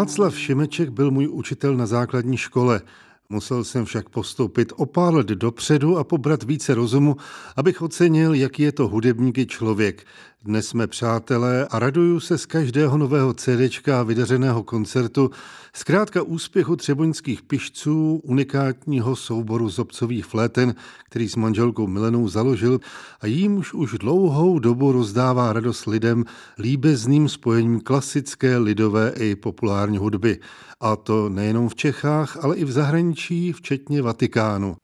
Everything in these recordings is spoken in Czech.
Václav Šimeček byl můj učitel na základní škole. Musel jsem však postoupit o pár let dopředu a pobrat více rozumu, abych ocenil, jaký je to hudebník i člověk. Dnes jsme přátelé a raduju se z každého nového CDčka a vydařeného koncertu, zkrátka úspěchu třeboňských pišců, unikátního souboru zobcových fléten, který s manželkou Milenou založil a jímž už dlouhou dobu rozdává radost lidem líbezným spojením klasické, lidové i populární hudby. A to nejenom v Čechách, ale i v zahraničí, včetně Vatikánu.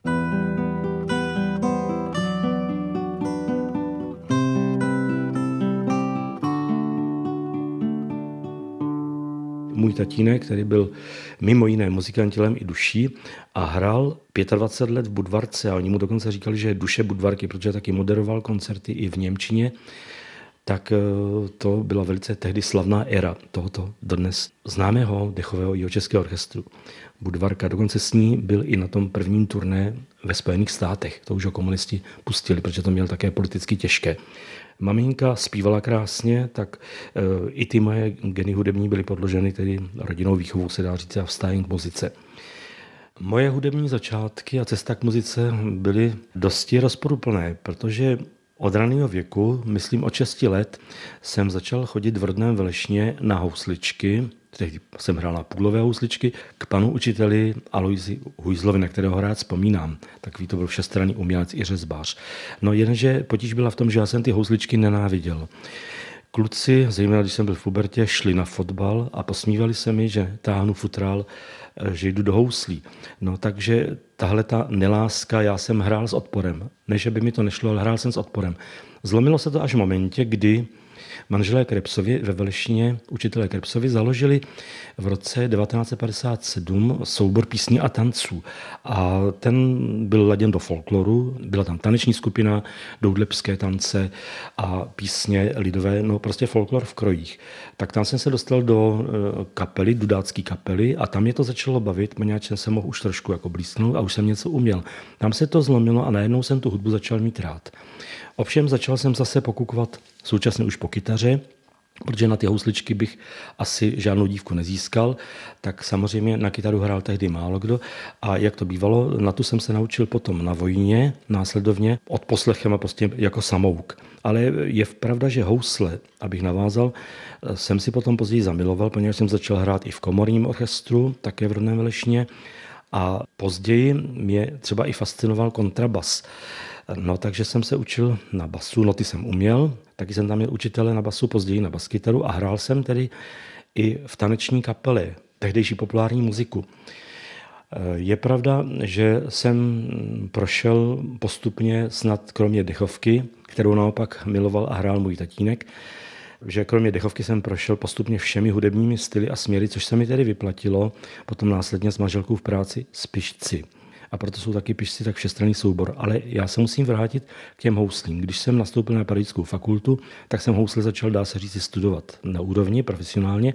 Tatínek, který byl mimo jiné muzikantilem i duší a hrál 25 let v Budvarce a oni mu dokonce říkali, že je duše Budvarky, protože taky moderoval koncerty i v Němčině, tak eh, to byla velice tehdy slavná era tohoto dodnes známého dechového jihočeského orchestru. Budvarka dokonce s ní byl i na tom prvním turné ve Spojených státech. To už ho komunisti pustili, protože to měl také politicky těžké maminka zpívala krásně, tak e, i ty moje geny hudební byly podloženy tedy rodinou výchovou, se dá říct, a vstáním k muzice. Moje hudební začátky a cesta k muzice byly dosti rozporuplné, protože od raného věku, myslím od 6 let, jsem začal chodit v rodném Velešně na housličky, tehdy jsem hrál na půlové housličky, k panu učiteli Aloisi Hujzlovi, na kterého rád vzpomínám. Takový to byl všestranný umělec i řezbář. No jenže potíž byla v tom, že já jsem ty housličky nenáviděl. Kluci, zejména když jsem byl v pubertě, šli na fotbal a posmívali se mi, že táhnu futrál, eh, že jdu do houslí. No takže tahle ta neláska, já jsem hrál s odporem. Ne, že by mi to nešlo, ale hrál jsem s odporem. Zlomilo se to až v momentě, kdy manželé Krepsovi ve Velešině, učitelé Krepsovi, založili v roce 1957 soubor písní a tanců. A ten byl laděn do folkloru, byla tam taneční skupina, doudlepské tance a písně lidové, no prostě folklor v krojích. Tak tam jsem se dostal do eh, kapely, dudácké kapely a tam mě to začalo bavit, poněvadž jsem mohl už trošku jako blízknout a už jsem něco uměl. Tam se to zlomilo a najednou jsem tu hudbu začal mít rád. Ovšem začal jsem zase pokukovat současně už po kytaře, protože na ty housličky bych asi žádnou dívku nezískal, tak samozřejmě na kytaru hrál tehdy málo kdo a jak to bývalo, na tu jsem se naučil potom na vojně, následovně od poslechem a prostě jako samouk. Ale je pravda, že housle, abych navázal, jsem si potom později zamiloval, poněvadž jsem začal hrát i v komorním orchestru, také v rodném Velešně a později mě třeba i fascinoval kontrabas. No, takže jsem se učil na basu, noty jsem uměl, taky jsem tam měl učitele na basu, později na baskytaru a hrál jsem tedy i v taneční kapele, tehdejší populární muziku. Je pravda, že jsem prošel postupně snad kromě dechovky, kterou naopak miloval a hrál můj tatínek, že kromě dechovky jsem prošel postupně všemi hudebními styly a směry, což se mi tedy vyplatilo potom následně s manželkou v práci s a proto jsou taky pišci tak všestranný soubor. Ale já se musím vrátit k těm houslím. Když jsem nastoupil na pedagogickou fakultu, tak jsem housle začal, dá se říct, studovat na úrovni profesionálně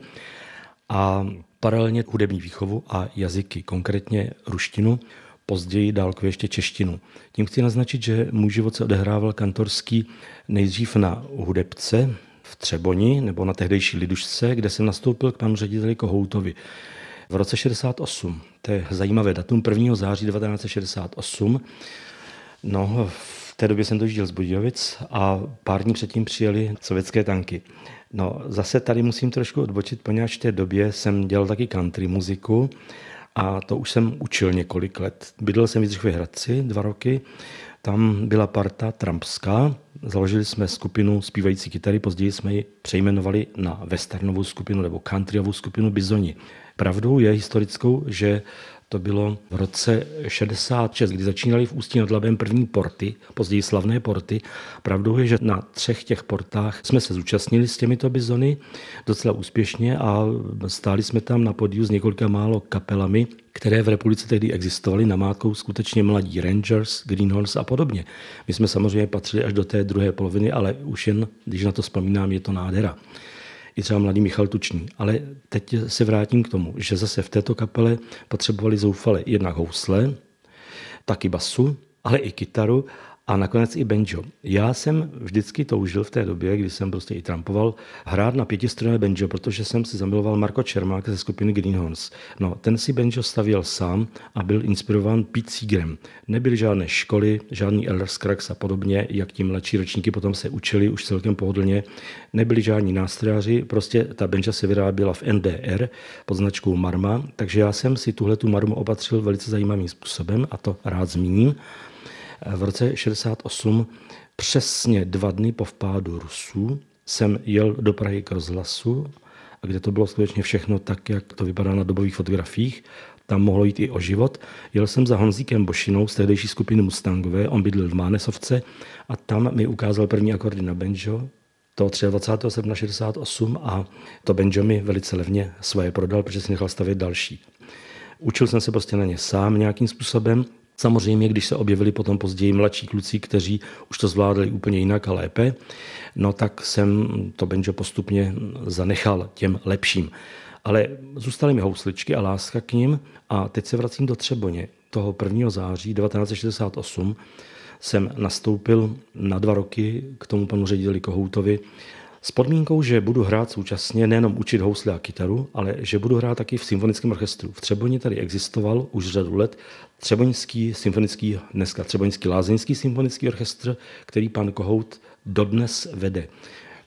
a paralelně hudební výchovu a jazyky, konkrétně ruštinu, později dálkově ještě češtinu. Tím chci naznačit, že můj život se odehrával kantorský nejdřív na hudebce v Třeboni nebo na tehdejší Lidušce, kde jsem nastoupil k panu řediteli Kohoutovi v roce 68. To je zajímavé datum, 1. září 1968. No, v té době jsem dojížděl z Budějovic a pár dní předtím přijeli sovětské tanky. No, zase tady musím trošku odbočit, poněvadž v té době jsem dělal taky country muziku a to už jsem učil několik let. Bydlel jsem v Jindřichově Hradci dva roky, tam byla parta trampská, založili jsme skupinu zpívající kytary, později jsme ji přejmenovali na westernovou skupinu nebo countryovou skupinu Bizoni. Pravdou je historickou, že to bylo v roce 66, kdy začínali v Ústí nad Labem první porty, později slavné porty. Pravdou je, že na třech těch portách jsme se zúčastnili s těmito bizony docela úspěšně a stáli jsme tam na podiu s několika málo kapelami, které v republice tehdy existovaly, namátkou skutečně mladí Rangers, Greenhorns a podobně. My jsme samozřejmě patřili až do té druhé poloviny, ale už jen, když na to vzpomínám, je to nádhera i třeba mladý Michal Tučný. Ale teď se vrátím k tomu, že zase v této kapele potřebovali zoufale jednak housle, taky basu, ale i kytaru a nakonec i banjo. Já jsem vždycky toužil v té době, kdy jsem prostě i trampoval, hrát na pětistrunné banjo, protože jsem si zamiloval Marko Čermák ze skupiny Greenhorns. No, ten si banjo stavěl sám a byl inspirován Pete Seegerem. Nebyly žádné školy, žádný Eller Scruggs a podobně, jak ti mladší ročníky potom se učili už celkem pohodlně. Nebyli žádní nástrojaři, prostě ta banjo se vyráběla v NDR pod značkou Marma, takže já jsem si tuhle tu Marmu opatřil velice zajímavým způsobem a to rád zmíním v roce 68, přesně dva dny po vpádu Rusů, jsem jel do Prahy k rozhlasu, kde to bylo skutečně všechno tak, jak to vypadá na dobových fotografiích. Tam mohlo jít i o život. Jel jsem za Honzíkem Bošinou z tehdejší skupiny Mustangové, on bydlel v Mánesovce a tam mi ukázal první akordy na banjo, to 23. srpna 68 a to banjo mi velice levně svoje prodal, protože si nechal stavět další. Učil jsem se prostě na ně sám nějakým způsobem Samozřejmě, když se objevili potom později mladší kluci, kteří už to zvládli úplně jinak a lépe, no tak jsem to banjo postupně zanechal těm lepším. Ale zůstaly mi housličky a láska k ním a teď se vracím do Třeboně. Toho 1. září 1968 jsem nastoupil na dva roky k tomu panu řediteli Kohoutovi s podmínkou, že budu hrát současně nejenom učit housle a kytaru, ale že budu hrát taky v symfonickém orchestru. V Třeboni tady existoval už řadu let Třeboňský symfonický, dneska Třeboňský lázeňský symfonický orchestr, který pan Kohout dodnes vede.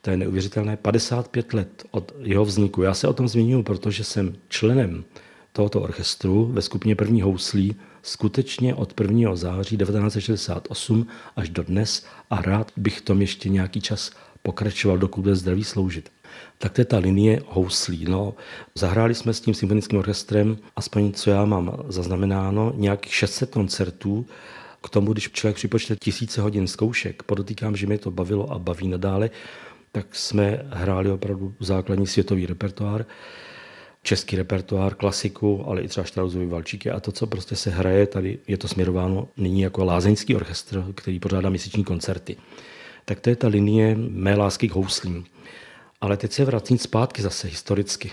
To je neuvěřitelné 55 let od jeho vzniku. Já se o tom zmiňuji, protože jsem členem tohoto orchestru ve skupině první houslí skutečně od 1. září 1968 až do dnes a rád bych tom ještě nějaký čas pokračoval, dokud bude zdraví sloužit. Tak to je ta linie houslí. No, zahráli jsme s tím symfonickým orchestrem, aspoň co já mám zaznamenáno, nějakých 600 koncertů, k tomu, když člověk připočte tisíce hodin zkoušek, podotýkám, že mě to bavilo a baví nadále, tak jsme hráli opravdu základní světový repertoár, český repertoár, klasiku, ale i třeba Štrausovy valčíky a to, co prostě se hraje, tady je to směrováno nyní jako lázeňský orchestr, který pořádá měsíční koncerty tak to je ta linie mé lásky k houslím. Ale teď se vracím zpátky zase historicky,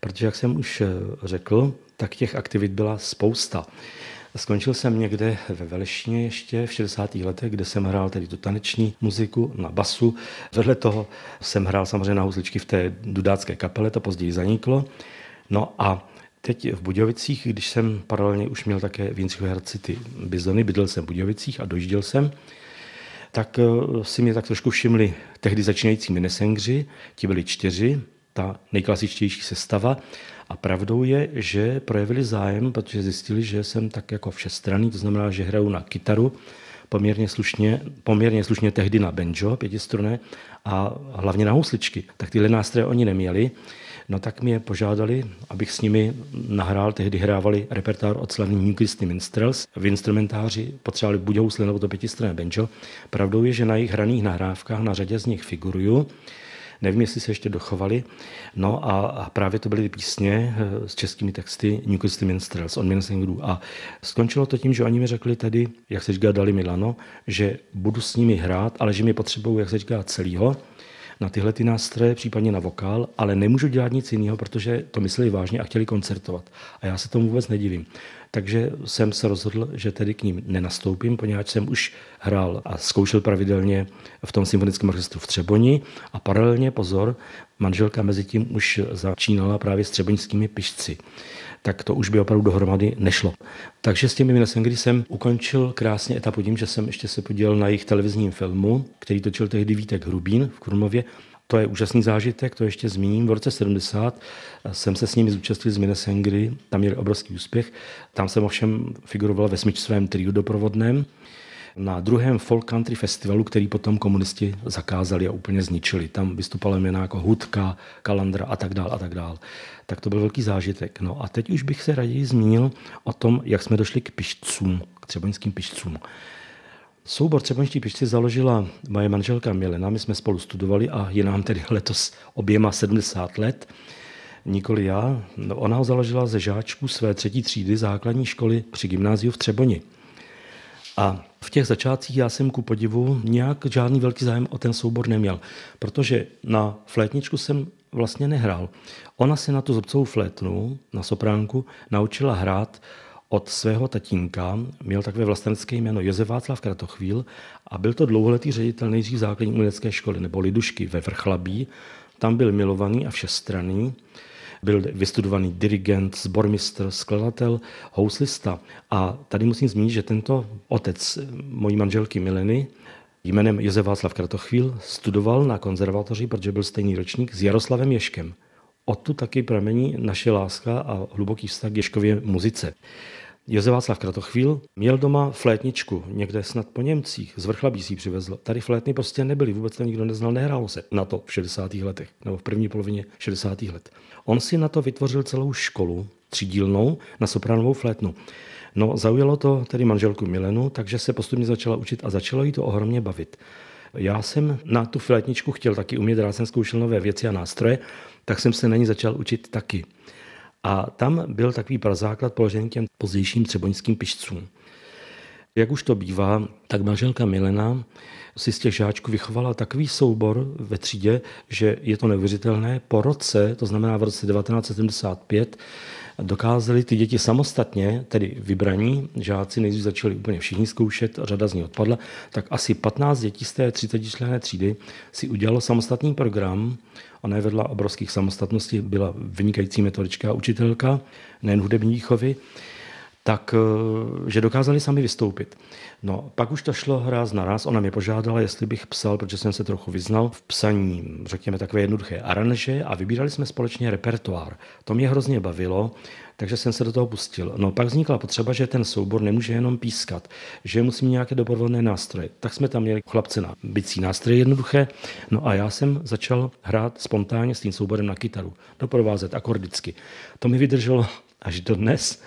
protože, jak jsem už eh, řekl, tak těch aktivit byla spousta. Skončil jsem někde ve Velešině ještě v 60. letech, kde jsem hrál tedy tu taneční muziku na basu. Vedle toho jsem hrál samozřejmě na housličky v té dudácké kapele, to později zaniklo. No a teď v Budějovicích, když jsem paralelně už měl také v Jindřichu Hradci ty bizony, bydlel jsem v Budějovicích a dojížděl jsem, tak eh, si mě tak trošku všimli tehdy začínající minesengři, ti byli čtyři, ta nejklasičtější sestava. A pravdou je, že projevili zájem, protože zjistili, že jsem tak jako všestranný, to znamená, že hraju na kytaru, poměrně slušně, poměrně slušně tehdy na banjo, pětistruné, a hlavně na housličky. Tak tyhle nástroje oni neměli. No tak mě požádali, abych s nimi nahrál, tehdy hrávali repertoár od slavných New Christy Minstrels. V instrumentáři potřebovali buď housle nebo to pětistranné banjo. Pravdou je, že na jejich hraných nahrávkách na řadě z nich figuruju. Nevím, jestli se ještě dochovali. No a, a právě to byly písně eh, s českými texty New Christy Minstrels od Minnesingru. A skončilo to tím, že oni mi řekli tedy, jak se říká, dali Milano, že budu s nimi hrát, ale že mi potřebují, jak se říká, celýho na tyhle ty nástroje, případně na vokál, ale nemůžu dělat nic jiného, protože to mysleli vážně a chtěli koncertovat. A já se tomu vůbec nedivím. Takže jsem se rozhodl, že tedy k ním nenastoupím, poněvadž jsem už hrál a zkoušel pravidelně v tom symfonickém orchestru v Třeboni a paralelně, pozor, manželka mezi tím už začínala právě s třeboňskými pišci tak to už by opravdu dohromady nešlo. Takže s těmi Minnesengry jsem ukončil krásně etapu tím, že jsem ještě se podílel na jejich televizním filmu, který točil tehdy Vítek Hrubín v Krumově. To je úžasný zážitek, to ještě zmíním. V roce 70 jsem se s nimi zúčastnil z Minnesengry, tam měli obrovský úspěch. Tam jsem ovšem figuroval ve smyčcovém triu doprovodném na druhém folk country festivalu, který potom komunisti zakázali a úplně zničili. Tam vystupala jména jako Hudka, Kalandra a tak dál a tak dál. Tak to byl velký zážitek. No a teď už bych se raději zmínil o tom, jak jsme došli k pišcům, k třeboňským pišcům. Soubor Třeboňští pišci založila moje manželka Milena, my jsme spolu studovali a je nám tedy letos oběma 70 let. Nikoli já. No, ona ho založila ze žáčků své třetí třídy základní školy při gymnáziu v Třeboni. A v těch začátcích já jsem ku podivu nějak žádný velký zájem o ten soubor neměl, protože na flétničku jsem vlastně nehrál. Ona se na tu zobcovou flétnu, na sopránku, naučila hrát od svého tatínka měl takové vlastenecké jméno Josef Václav Kratochvíl a byl to dlouholetý ředitel nejdřív základní umělecké školy nebo Lidušky ve Vrchlabí. Tam byl milovaný a všestranný. Byl vystudovaný dirigent, zbormistr, skladatel, houslista. A tady musím zmínit, že tento otec mojí manželky Mileny jménem Josef Václav Kratochvíl studoval na konzervatoři, protože byl stejný ročník s Jaroslavem Ješkem. Odtud taky pramení naše láska a hluboký vztah k Ješkově muzice. Josef Václav Kratochvíl měl doma flétničku, někde snad po Němcích, z Vrchlabí si přivezl. Tady flétny prostě nebyly, vůbec to nikdo neznal, nehrálo se na to v 60. letech, nebo v první polovině 60. let. On si na to vytvořil celou školu, třídílnou, na sopránovou flétnu. No, zaujalo to tedy manželku Milenu, takže se postupně začala učit a začalo jí to ohromně bavit. Já jsem na tu flétničku chtěl taky umět, rád jsem zkoušel nové věci a nástroje, tak jsem se na ní začal učit taky. A tam byl takový prazáklad položený těm pozdějším třeboňským pišcům. Jak už to bývá, tak manželka Milena si z těch žáčků vychovala takový soubor ve třídě, že je to neuvěřitelné. Po roce, to znamená v roce 1975, dokázali ty děti samostatně, tedy vybraní, žáci nejdřív začali úplně všichni zkoušet, řada z nich odpadla, tak asi 15 dětí z té 30 členné třídy si udělalo samostatný program. Ona je vedla obrovských samostatností, byla vynikající metodička a učitelka, nejen hudební výchovy tak eh, že dokázali sami vystoupit. No, pak už to šlo ráz na ráz. Ona mě požádala, jestli bych psal, protože jsem se trochu vyznal v psaní, řekněme, takové jednoduché aranže a vybírali jsme společně repertoár. To mě hrozně bavilo, takže jsem se do toho pustil. No, pak vznikla potřeba, že ten soubor nemůže jenom pískat, že musí mít nějaké doprovodné nástroje. Tak jsme tam měli chlapce na bicí nástroje jednoduché. No a já jsem začal hrát spontánně s tím souborem na kytaru, doprovázet akordicky. To mi vydrželo až do dnes.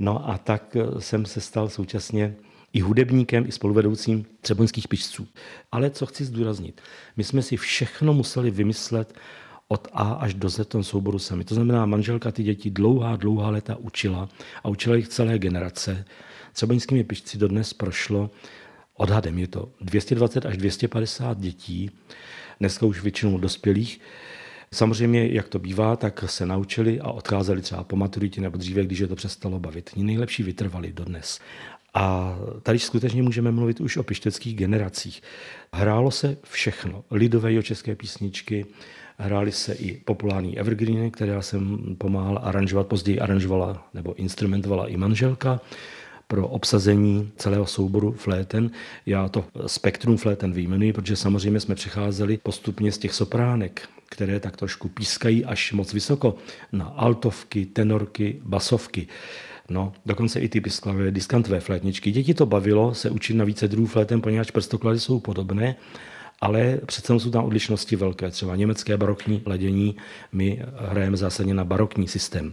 No a tak eh, jsem se stal současně i hudebníkem, i spoluvedoucím třeboňských pišců. Ale co chci zdůraznit, my jsme si všechno museli vymyslet od A až do Z tom souboru sami. To znamená, manželka ty děti dlouhá, dlouhá léta učila a učila jich celé generace. Třeboňskými pišci dodnes prošlo, odhadem je to 220 až 250 dětí, dneska už většinou dospělých, Samozřejmě, jak to bývá, tak se naučili a odcházeli třeba po maturitě nebo dříve, když je to přestalo bavit. Ní nejlepší vytrvali dodnes. A tady skutečně můžeme mluvit už o pišteckých generacích. Hrálo se všechno. Lidové české písničky, hrály se i populární evergreeny, které já jsem pomáhal aranžovat, později aranžovala nebo instrumentovala i manželka pro obsazení celého souboru fléten. Já to spektrum fléten vyjmenuji, protože samozřejmě jsme přecházeli postupně z těch sopránek, které tak trošku pískají až moc vysoko, na altovky, tenorky, basovky. No, dokonce i ty pisklavé diskantové flétničky. Děti to bavilo se učit na více druhů flétem, poněvadž prstoklady jsou podobné, ale přece jsou tam odlišnosti velké. Třeba německé barokní ladění, my hrajeme zásadně na barokní systém.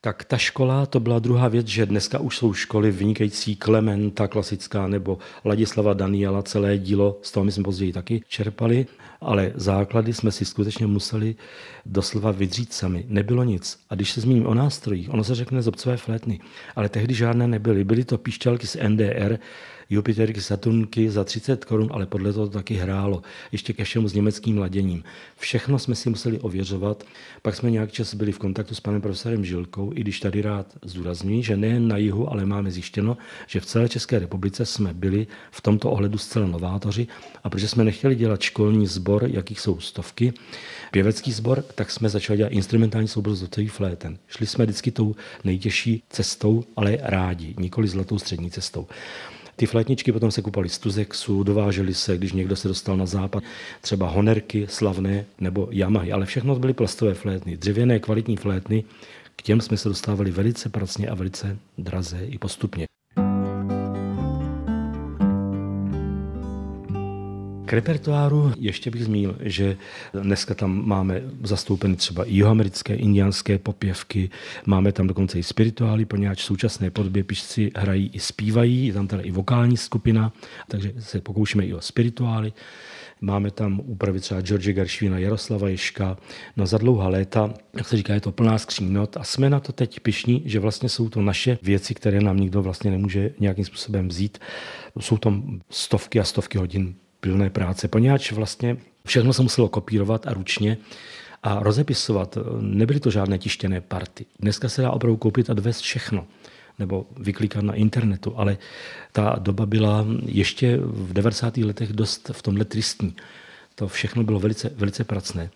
Tak ta škola, to byla druhá věc, že dneska už jsou školy vynikající Klementa klasická nebo Ladislava Daniela, celé dílo, z toho my jsme později taky čerpali, ale základy jsme si skutečně museli doslova vydřít sami. Nebylo nic. A když se zmíním o nástrojích, ono se řekne zobcové flétny, ale tehdy žádné nebyly. Byly to píšťalky z NDR, Jupiterky, Saturnky za 30 korun, ale podle toho to taky hrálo. Ještě ke všemu s německým laděním. Všechno jsme si museli ověřovat. Pak jsme nějak čas byli v kontaktu s panem profesorem Žilkou, i když tady rád zdůrazňuji, že nejen na jihu, ale máme zjištěno, že v celé České republice jsme byli v tomto ohledu zcela novátoři a protože jsme nechtěli dělat školní sbor, jakých jsou stovky, pěvecký sbor, tak jsme začali dělat instrumentální soubor z fléten. Šli jsme vždycky tou nejtěžší cestou, ale rádi, nikoli zlatou střední cestou. Ty flétničky potom se kupaly z Tuzexu, dovážely se, když někdo se dostal na západ, třeba Honerky slavné nebo Yamahy, ale všechno byly plastové flétny, dřevěné kvalitní flétny, k těm jsme se dostávali velice pracně a velice draze i postupně. K repertoáru ještě bych zmínil, že dneska tam máme zastoupeny třeba i jihoamerické, indiánské popěvky, máme tam dokonce i spirituály, poněvadž současné podobě pišci hrají i zpívají, je tam teda i vokální skupina, takže se pokoušíme i o spirituály. Máme tam úpravy třeba George Garšvína, Jaroslava Ješka. No za dlouhá léta, jak se říká, je to plná skříň not a jsme na to teď pišní, že vlastně jsou to naše věci, které nám nikdo vlastně nemůže nějakým způsobem vzít. Jsou tam stovky a stovky hodin pilné práce, poněvadž vlastně všechno se muselo kopírovat a ručně a rozepisovat. Nebyly to žádné tištěné party. Dneska se dá opravdu koupit a dovést všechno. nebo vyklikat na internetu, ale ta doba byla ještě v 90. letech dost v tomhle tristní. To všechno bylo velice, velice pracné.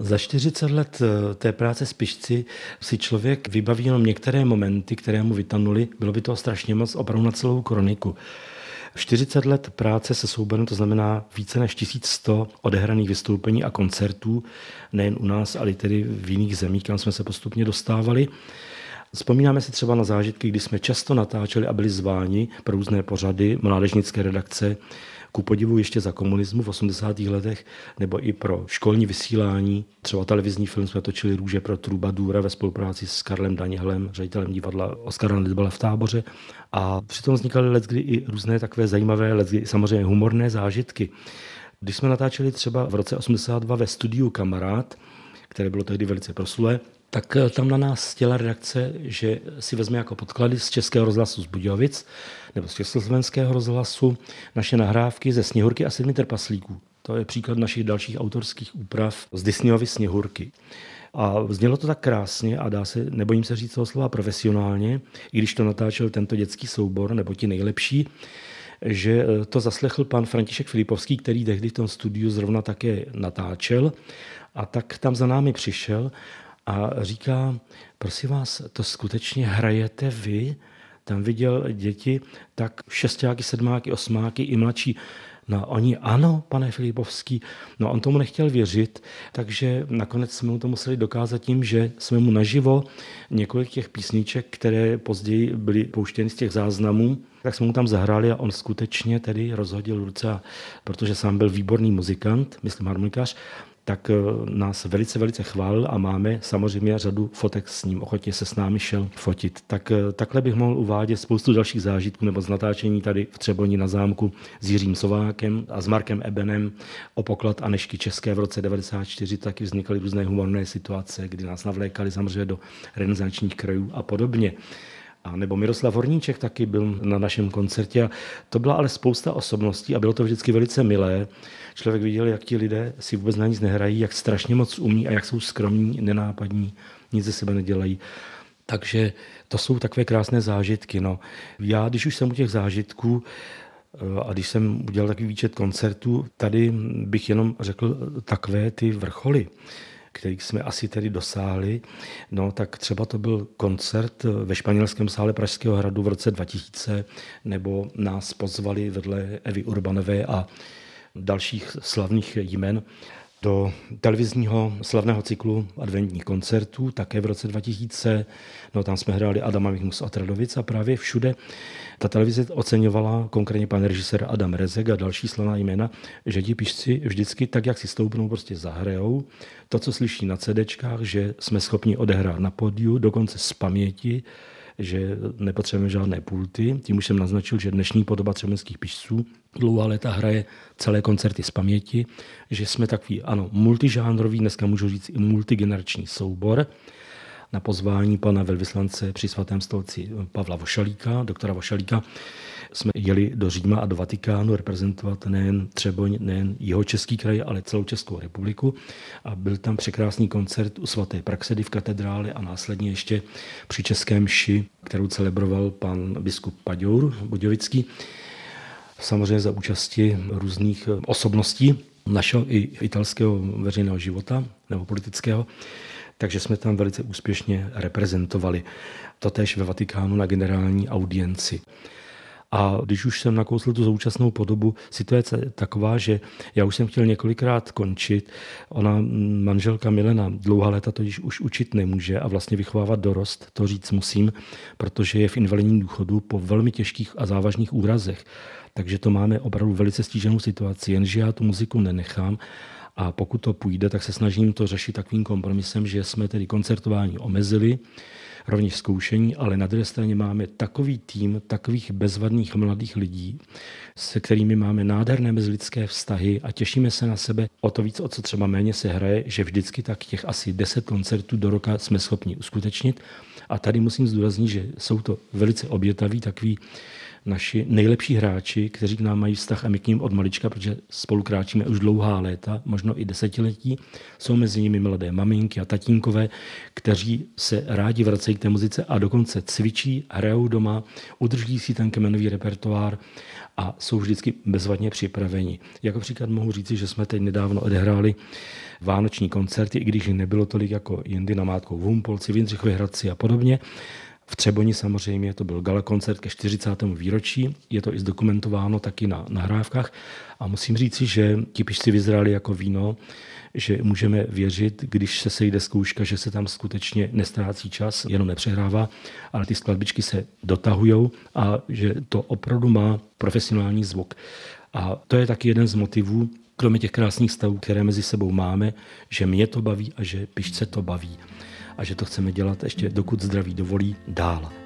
Za 40 let eh, té práce s pišci si člověk vybaví jenom některé momenty, které mu vytanuly. Bylo by to strašně moc opravdu na celou kroniku. 40 let práce se souborem, to znamená více než 1100 odehraných vystoupení a koncertů, nejen u nás, ale tedy v jiných zemích, kam jsme se postupně dostávali. Vzpomínáme si třeba na zážitky, kdy jsme často natáčeli a byli zváni pro různé pořady mládežnické redakce, ku podivu ještě za komunismu v 80. letech, nebo i pro školní vysílání. Třeba televizní film jsme točili Růže pro Trubadůra ve spolupráci s Karlem Danielem, ředitelem divadla Oskara Lidbala v táboře. A přitom vznikaly letkdy i různé takové zajímavé, letkdy samozřejmě humorné zážitky. Když jsme natáčeli třeba v roce 82 ve studiu Kamarád, které bylo tehdy velice proslulé, tak eh, tam na nás chtěla redakce, že si vezme jako podklady z Českého rozhlasu z Budějovic nebo z Československého rozhlasu naše nahrávky ze Sněhurky a sedmi trpaslíků. To je příklad našich dalších autorských úprav z Disneyovy Sněhurky. A znělo to tak krásně a dá se, nebojím se říct toho slova profesionálně, i když to natáčel tento dětský soubor, nebo ti nejlepší, že eh, to zaslechl pan František Filipovský, který tehdy v tom studiu zrovna také natáčel a tak tam za námi přišel a říká, prosím vás, to skutečně hrajete vy? Tam viděl děti, tak šestáky, sedmáky, osmáky i mladší. No oni ano, pane Filipovský, no on tomu nechtěl věřit, takže nakonec jsme mu to museli dokázat tím, že jsme mu naživo několik těch písniček, které později byly pouštěny z těch záznamů, tak jsme mu tam zahráli a on skutečně tedy rozhodil ruce, protože sám byl výborný muzikant, myslím harmonikař, tak eh, nás velice, velice chválil a máme samozřejmě řadu fotek s ním. Ochotně se s námi šel fotit. Tak eh, takhle bych mohl uvádět spoustu dalších zážitků nebo z natáčení tady v Třeboni na zámku s Jiřím Sovákem a s Markem Ebenem o poklad Anešky České v roce 94 taky vznikaly různé humorné situace, kdy nás navlékali samozřejmě do renesančních krajů a podobně. A nebo Miroslav Horníček taky byl na našem koncertě. A to byla ale spousta osobností a bylo to vždycky velice milé. Člověk viděl, jak ti lidé si vůbec na nic nehrají, jak strašně moc umí a jak jsou skromní, nenápadní, nic ze sebe nedělají. Takže to jsou takové krásné zážitky. No. Já, když už jsem u těch zážitků, eh, a když jsem udělal takový výčet koncertů, tady bych jenom řekl takové ty vrcholy kterých jsme asi tedy dosáhli. No tak třeba to byl koncert ve španělském sále Pražského hradu v roce 2000, nebo nás pozvali vedle Evy Urbanové a dalších slavných jmen do televizního slavného cyklu adventních koncertů, také v roce 2000. No, tam jsme hráli Adama Michmus Atradovic a právě všude ta televize oceňovala konkrétně pan režisér Adam Rezek a další slavná jména, že ti pišci vždycky tak, jak si stoupnou, prostě zahrajou. To, co slyší na CDčkách, že jsme schopni odehrát na podiu, dokonce z paměti, že nepotřebujeme žádné pulty. Tím už jsem naznačil, že dnešní podoba třemenských pišců dlouhá léta hraje celé koncerty z paměti, že jsme takový, ano, multižánrový, dneska můžu říct i multigenerační soubor, na pozvání pana velvyslance při svatém stolci Pavla Vošalíka, doktora Vošalíka, jsme jeli do Říma a do Vatikánu reprezentovat nejen Třeboň, nejen jeho český kraj, ale celou Českou republiku. A byl tam překrásný koncert u svaté Praxedy v katedrále a následně ještě při českém ši, kterou celebroval pan biskup Paďour Budějovický, samozřejmě za účasti různých osobností našeho i italského veřejného života nebo politického takže jsme tam velice úspěšně reprezentovali. Totež ve Vatikánu na generální audienci. A když už jsem nakousl tu současnou podobu, situace je taková, že já už jsem chtěl několikrát končit. Ona, manželka Milena, dlouhá léta to už učit nemůže a vlastně vychovávat dorost, to říct musím, protože je v invalidním důchodu po velmi těžkých a závažných úrazech. Takže to máme opravdu velice stíženou situaci, jenže já tu muziku nenechám a pokud to půjde, tak se snažím to řešit takovým kompromisem, že jsme tedy koncertování omezili, rovněž zkoušení, ale na druhé straně máme takový tým takových bezvadných mladých lidí, se kterými máme nádherné mezilidské vztahy a těšíme se na sebe o to víc, o co třeba méně se hraje, že vždycky tak těch asi 10 koncertů do roka jsme schopni uskutečnit. A tady musím zdůraznit, že jsou to velice obětaví takový naši nejlepší hráči, kteří k nám mají vztah a my k ním od malička, protože spolu kráčíme už dlouhá léta, možno i desetiletí. Jsou mezi nimi mladé maminky a tatínkové, kteří se rádi vracejí k té muzice a dokonce cvičí, hrajou doma, udrží si ten kmenový repertoár a jsou vždycky bezvadně připraveni. Jako příklad mohu říci, že jsme teď nedávno odehráli vánoční koncerty, i když nebylo tolik jako jindy na Mátkou v Humpolci, v Jindřichově Hradci a podobně. V Třeboni samozřejmě to byl gala koncert ke 40. výročí, je to i zdokumentováno taky na nahrávkách a musím říci, že ti pišci vyzrali jako víno, že můžeme věřit, když se sejde zkouška, že se tam skutečně nestrácí čas, jenom nepřehrává, ale ty skladbičky se dotahují a že to opravdu má profesionální zvuk. A to je taky jeden z motivů, kromě těch krásných stavů, které mezi sebou máme, že mě to baví a že pišce to baví a že to chceme dělat ještě dokud zdraví dovolí dál.